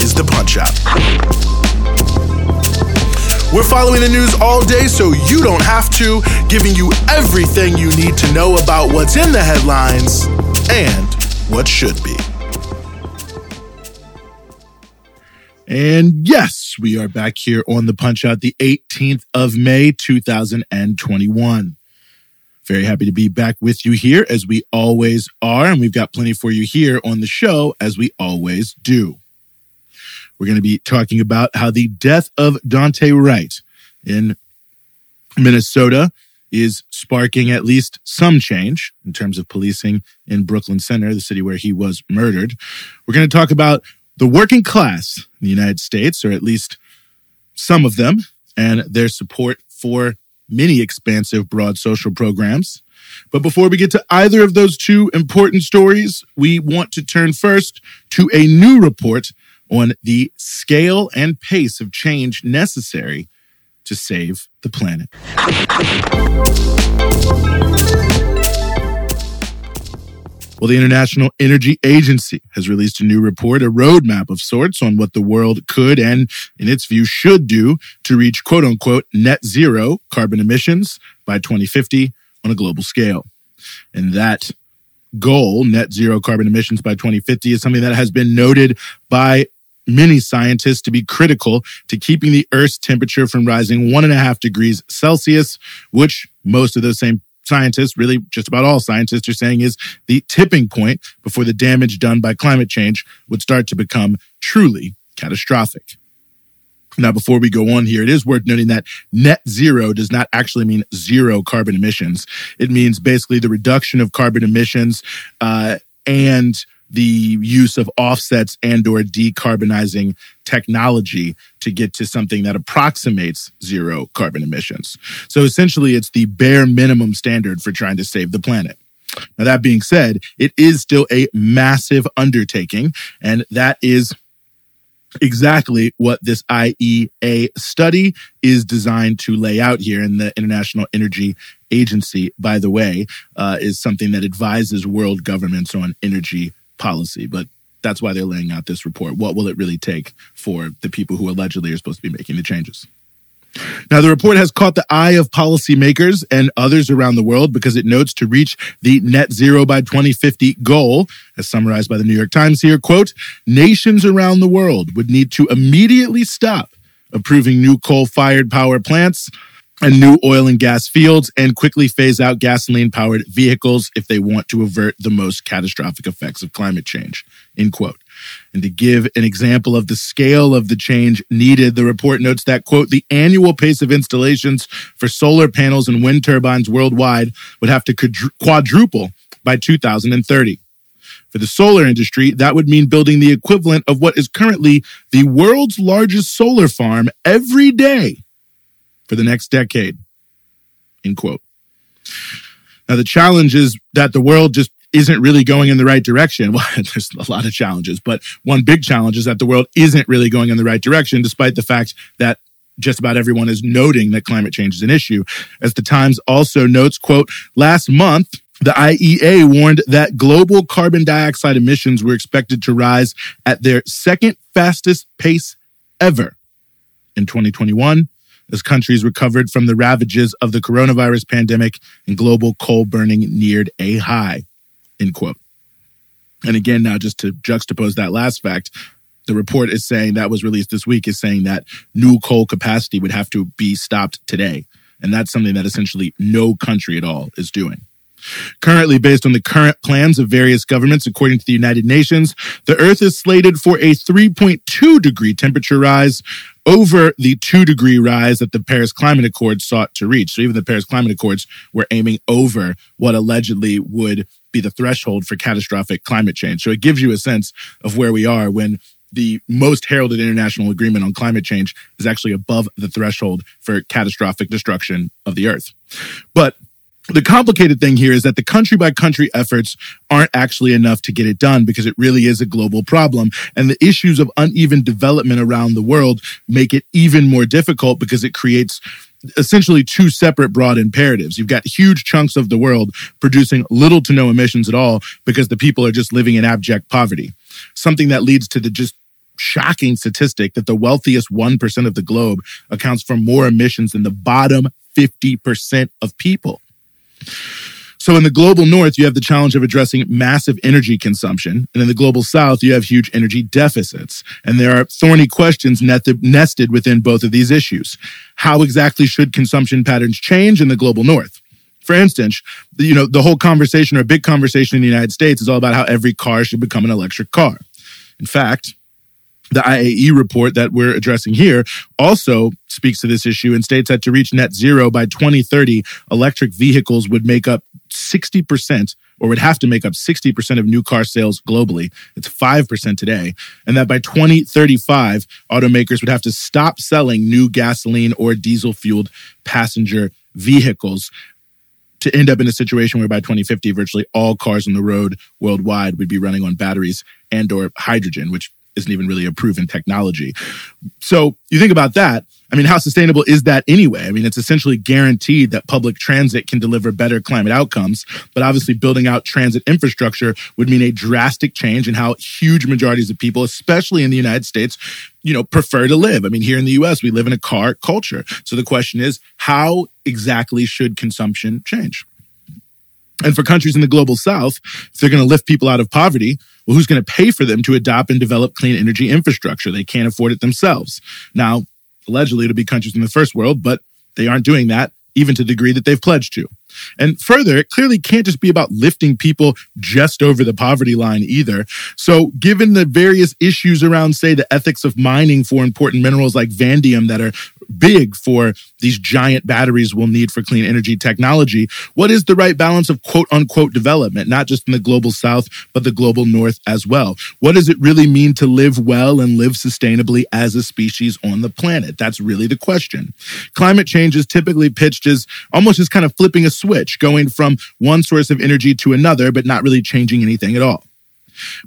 is the Punch Out. We're following the news all day so you don't have to, giving you everything you need to know about what's in the headlines and what should be. And yes, we are back here on the Punch Out the 18th of May, 2021. Very happy to be back with you here as we always are. And we've got plenty for you here on the show as we always do. We're going to be talking about how the death of Daunte Wright in Minnesota is sparking at least some change in terms of policing in Brooklyn Center, the city where he was murdered. We're going to talk about the working class in the United States, or at least some of them, and their support for many expansive broad social programs. But before we get to either of those two important stories, we want to turn first to a new report on the scale and pace of change necessary to save the planet. Well, the International Energy Agency has released a new report, a roadmap of sorts on what the world could and, in its view, should do to reach quote unquote net zero carbon emissions by 2050 on a global scale. And that goal, net zero carbon emissions by 2050, is something that has been noted by many scientists to be critical to keeping the Earth's temperature from rising one and a half degrees Celsius, which most of those same scientists, really just about all scientists, are saying is the tipping point before the damage done by climate change would start to become truly catastrophic. Now, before we go on here, it is worth noting that net zero does not actually mean zero carbon emissions. It means basically the reduction of carbon emissions uh, and the use of offsets and or decarbonizing technology to get to something that approximates zero carbon emissions. So essentially it's the bare minimum standard for trying to save the planet. Now that being said, it is still a massive undertaking and that is exactly what this IEA study is designed to lay out here. And the International Energy Agency, by the way, uh, is something that advises world governments on energy policy. But that's why they're laying out this report. What will it really take for the people who allegedly are supposed to be making the changes? Now, the report has caught the eye of policymakers and others around the world because it notes to reach the net zero by 2050 goal, as summarized by the New York Times here, quote, nations around the world would need to immediately stop approving new coal fired power plants and new oil and gas fields and quickly phase out gasoline powered vehicles if they want to avert the most catastrophic effects of climate change. End quote. And to give an example of the scale of the change needed, the report notes that, quote, the annual pace of installations for solar panels and wind turbines worldwide would have to quadruple by 2030. For the solar industry, that would mean building the equivalent of what is currently the world's largest solar farm every day for the next decade. End quote. Now, the challenge is that the world just isn't really going in the right direction. Well, there's a lot of challenges, but one big challenge is that the world isn't really going in the right direction, despite the fact that just about everyone is noting that climate change is an issue. As the Times also notes, quote, last month, the IEA warned that global carbon dioxide emissions were expected to rise at their second fastest pace ever in 2021 as countries recovered from the ravages of the coronavirus pandemic and global coal burning neared a high. End quote. And again, now just to juxtapose that last fact, the report is saying that was released this week is saying that new coal capacity would have to be stopped today. And that's something that essentially no country at all is doing. Currently, based on the current plans of various governments, according to the United Nations, the Earth is slated for a 3.2 degree temperature rise over the two degree rise that the Paris Climate Accord sought to reach. So even the Paris Climate Accords were aiming over what allegedly would be the threshold for catastrophic climate change. So it gives you a sense of where we are when the most heralded international agreement on climate change is actually above the threshold for catastrophic destruction of the earth. But the complicated thing here is that the country by country efforts aren't actually enough to get it done because it really is a global problem. And the issues of uneven development around the world make it even more difficult because it creates essentially two separate broad imperatives. You've got huge chunks of the world producing little to no emissions at all because the people are just living in abject poverty. Something that leads to the just shocking statistic that the wealthiest 1% of the globe accounts for more emissions than the bottom 50% of people. So in the global north, you have the challenge of addressing massive energy consumption. And in the global south, you have huge energy deficits. And there are thorny questions nested within both of these issues. How exactly should consumption patterns change in the global north? For instance, you know, the whole conversation or big conversation in the United States is all about how every car should become an electric car. In fact, the IAE report that we're addressing here also speaks to this issue and states that to reach net zero by 2030, electric vehicles would make up 60% or would have to make up 60% of new car sales globally. It's 5% today. And that by 2035, automakers would have to stop selling new gasoline or diesel fueled passenger vehicles to end up in a situation where by 2050 virtually all cars on the road worldwide would be running on batteries and or hydrogen which isn't even really a proven technology. So you think about that. I mean, how sustainable is that anyway? I mean, it's essentially guaranteed that public transit can deliver better climate outcomes, but obviously building out transit infrastructure would mean a drastic change in how huge majorities of people, especially in the United States, you know, prefer to live. I mean, here in the US, we live in a car culture. So the question is, how exactly should consumption change? And for countries in the global south, if they're going to lift people out of poverty, well, who's going to pay for them to adopt and develop clean energy infrastructure? They can't afford it themselves. Now, allegedly, it'll be countries in the first world, but they aren't doing that, even to the degree that they've pledged to. And further, it clearly can't just be about lifting people just over the poverty line either. So, given the various issues around, say, the ethics of mining for important minerals like vanadium that are big for these giant batteries we'll need for clean energy technology. What is the right balance of quote unquote development, not just in the global south, but the global north as well? What does it really mean to live well and live sustainably as a species on the planet? That's really the question. Climate change is typically pitched as almost as kind of flipping a switch, going from one source of energy to another, but not really changing anything at all.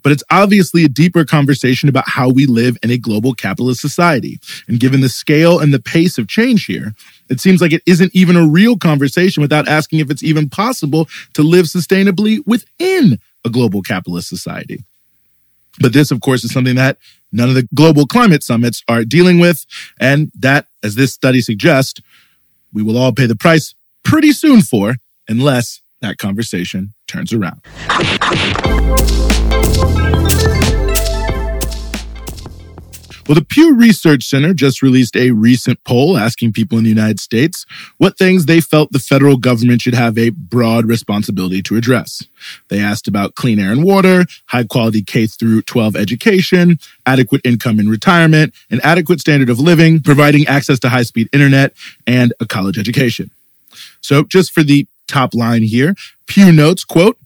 But it's obviously a deeper conversation about how we live in a global capitalist society. And given the scale and the pace of change here, it seems like it isn't even a real conversation without asking if it's even possible to live sustainably within a global capitalist society. But this, of course, is something that none of the global climate summits are dealing with. And that, as this study suggests, we will all pay the price pretty soon for, unless that conversation turns around. Well, the Pew Research Center just released a recent poll asking people in the United States what things they felt the federal government should have a broad responsibility to address. They asked about clean air and water, high quality K through 12 education, adequate income in retirement, an adequate standard of living, providing access to high speed internet, and a college education. So just for the top line here, Pew notes, quote,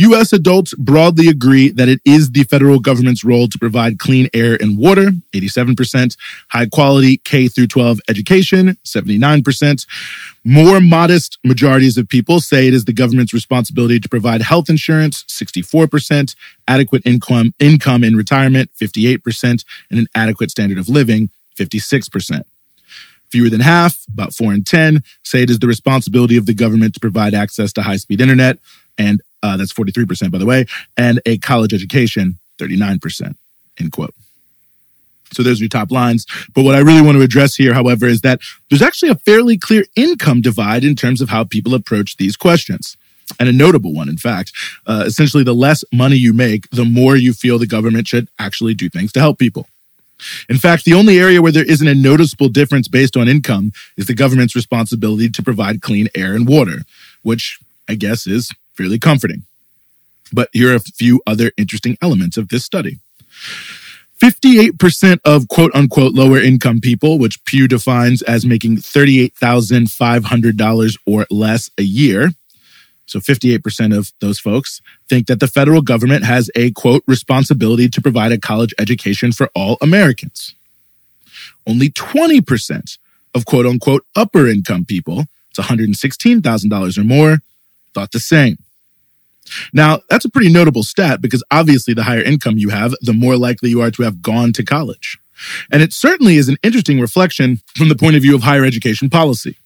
U.S. adults broadly agree that it is the federal government's role to provide clean air and water, 87%, high quality K through 12 education, 79%. More modest majorities of people say it is the government's responsibility to provide health insurance, 64%, adequate income, income in retirement, 58%, and an adequate standard of living, 56%. Fewer than half, about 4 in 10, say it is the responsibility of the government to provide access to high speed internet, and uh, that's 43%, by the way, and a college education, 39%, end quote. So there's your top lines. But what I really want to address here, however, is that there's actually a fairly clear income divide in terms of how people approach these questions. And a notable one, in fact. Uh, essentially, the less money you make, the more you feel the government should actually do things to help people. In fact, the only area where there isn't a noticeable difference based on income is the government's responsibility to provide clean air and water, which I guess is fairly comforting. But here are a few other interesting elements of this study. 58% of quote unquote lower income people, which Pew defines as making $38,500 or less a year, So 58% of those folks think that the federal government has a quote responsibility to provide a college education for all Americans. Only 20% of quote unquote upper income people, it's $116,000 or more, thought the same. Now, that's a pretty notable stat because obviously the higher income you have, the more likely you are to have gone to college. And it certainly is an interesting reflection from the point of view of higher education policy.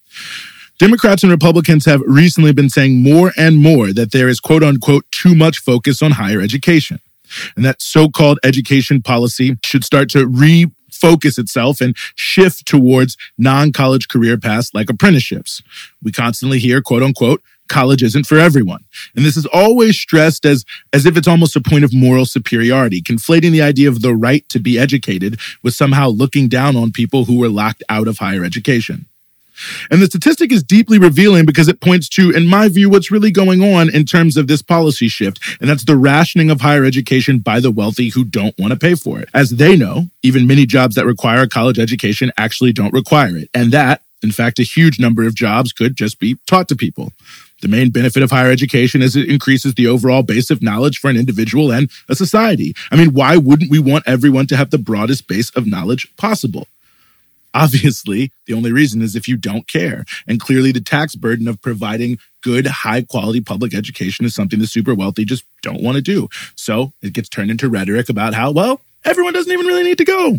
Democrats and Republicans have recently been saying more and more that there is quote unquote too much focus on higher education. And that so called education policy should start to refocus itself and shift towards non college career paths like apprenticeships. We constantly hear quote unquote college isn't for everyone. And this is always stressed as, as if it's almost a point of moral superiority, conflating the idea of the right to be educated with somehow looking down on people who were locked out of higher education. And the statistic is deeply revealing because it points to, in my view, what's really going on in terms of this policy shift. And that's the rationing of higher education by the wealthy who don't want to pay for it. As they know, even many jobs that require a college education actually don't require it. And that, in fact, a huge number of jobs could just be taught to people. The main benefit of higher education is it increases the overall base of knowledge for an individual and a society. I mean, why wouldn't we want everyone to have the broadest base of knowledge possible? Obviously, the only reason is if you don't care. And clearly, the tax burden of providing good, high quality public education is something the super wealthy just don't want to do. So it gets turned into rhetoric about how, well, everyone doesn't even really need to go.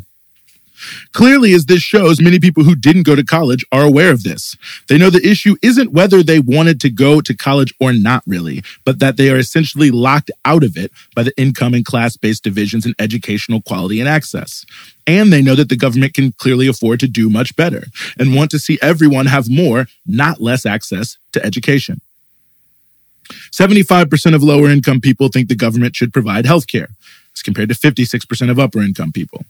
Clearly, as this shows, many people who didn't go to college are aware of this. They know the issue isn't whether they wanted to go to college or not really, but that they are essentially locked out of it by the income and class based divisions in educational quality and access. And they know that the government can clearly afford to do much better and want to see everyone have more, not less access to education. 75% of lower income people think the government should provide health care, as compared to 56% of upper income people.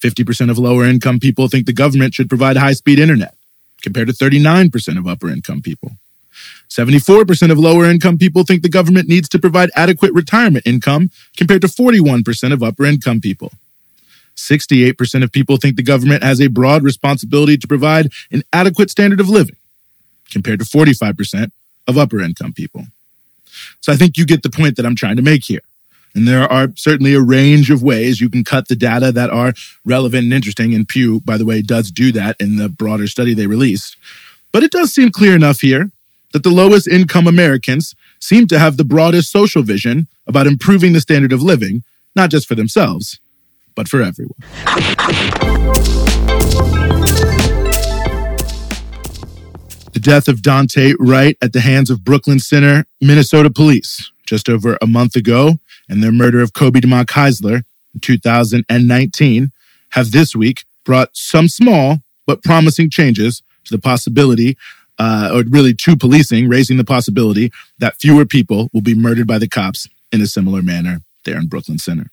50% of lower income people think the government should provide high speed internet, compared to 39% of upper income people. 74% of lower income people think the government needs to provide adequate retirement income, compared to 41% of upper income people. 68% of people think the government has a broad responsibility to provide an adequate standard of living, compared to 45% of upper income people. So I think you get the point that I'm trying to make here. And there are certainly a range of ways you can cut the data that are relevant and interesting. And Pew, by the way, does do that in the broader study they released. But it does seem clear enough here that the lowest income Americans seem to have the broadest social vision about improving the standard of living, not just for themselves, but for everyone. The death of Daunte Wright at the hands of Brooklyn Center, Minnesota police just over a month ago and their murder of Kobe Dimock Heisler in 2019 have this week brought some small but promising changes to the possibility, uh, or really to policing, raising the possibility that fewer people will be murdered by the cops in a similar manner there in Brooklyn Center.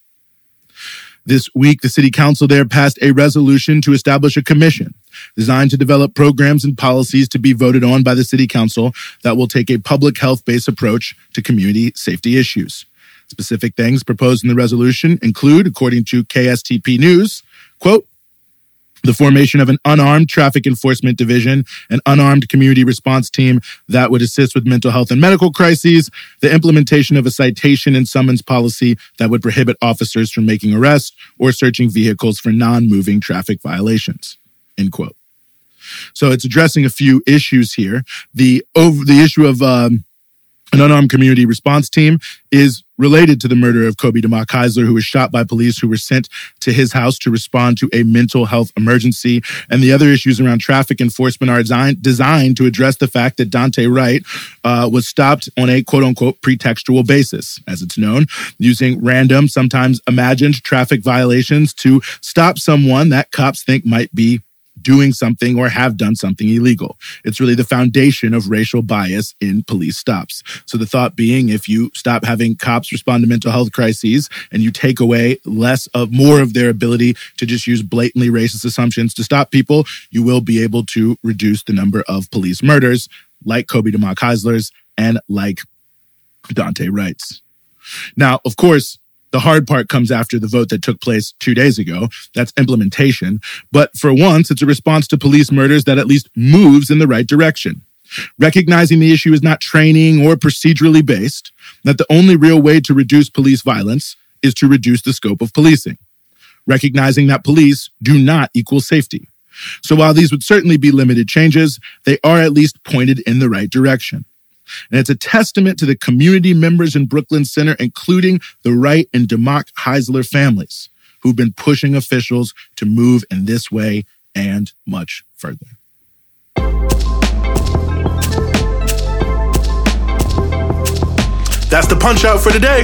This week, the city council there passed a resolution to establish a commission designed to develop programs and policies to be voted on by the city council that will take a public health based approach to community safety issues. Specific things proposed in the resolution include, according to KSTP News, quote, the formation of an unarmed traffic enforcement division, an unarmed community response team that would assist with mental health and medical crises, the implementation of a citation and summons policy that would prohibit officers from making arrests or searching vehicles for non-moving traffic violations. End quote. So it's addressing a few issues here. The over the issue of um, an unarmed community response team is related to the murder of Kobe Dimock Heisler, who was shot by police who were sent to his house to respond to a mental health emergency. And the other issues around traffic enforcement are designed, designed to address the fact that Daunte Wright uh, was stopped on a quote unquote pretextual basis, as it's known, using random, sometimes imagined traffic violations to stop someone that cops think might be doing something or have done something illegal. It's really the foundation of racial bias in police stops. So the thought being if you stop having cops respond to mental health crises and you take away less of more of their ability to just use blatantly racist assumptions to stop people, you will be able to reduce the number of police murders like Kobe Dimock Heisler's and like Daunte Wright's. Now, of course, the hard part comes after the vote that took place two days ago. That's implementation. But for once, it's a response to police murders that at least moves in the right direction. recognizing the issue is not training or procedurally based, that the only real way to reduce police violence is to reduce the scope of policing, recognizing that police do not equal safety. So while these would certainly be limited changes, they are at least pointed in the right direction. And it's a testament to the community members in Brooklyn Center, including the Wright and Dimock Heisler families, who've been pushing officials to move in this way and much further. That's the punch out for today.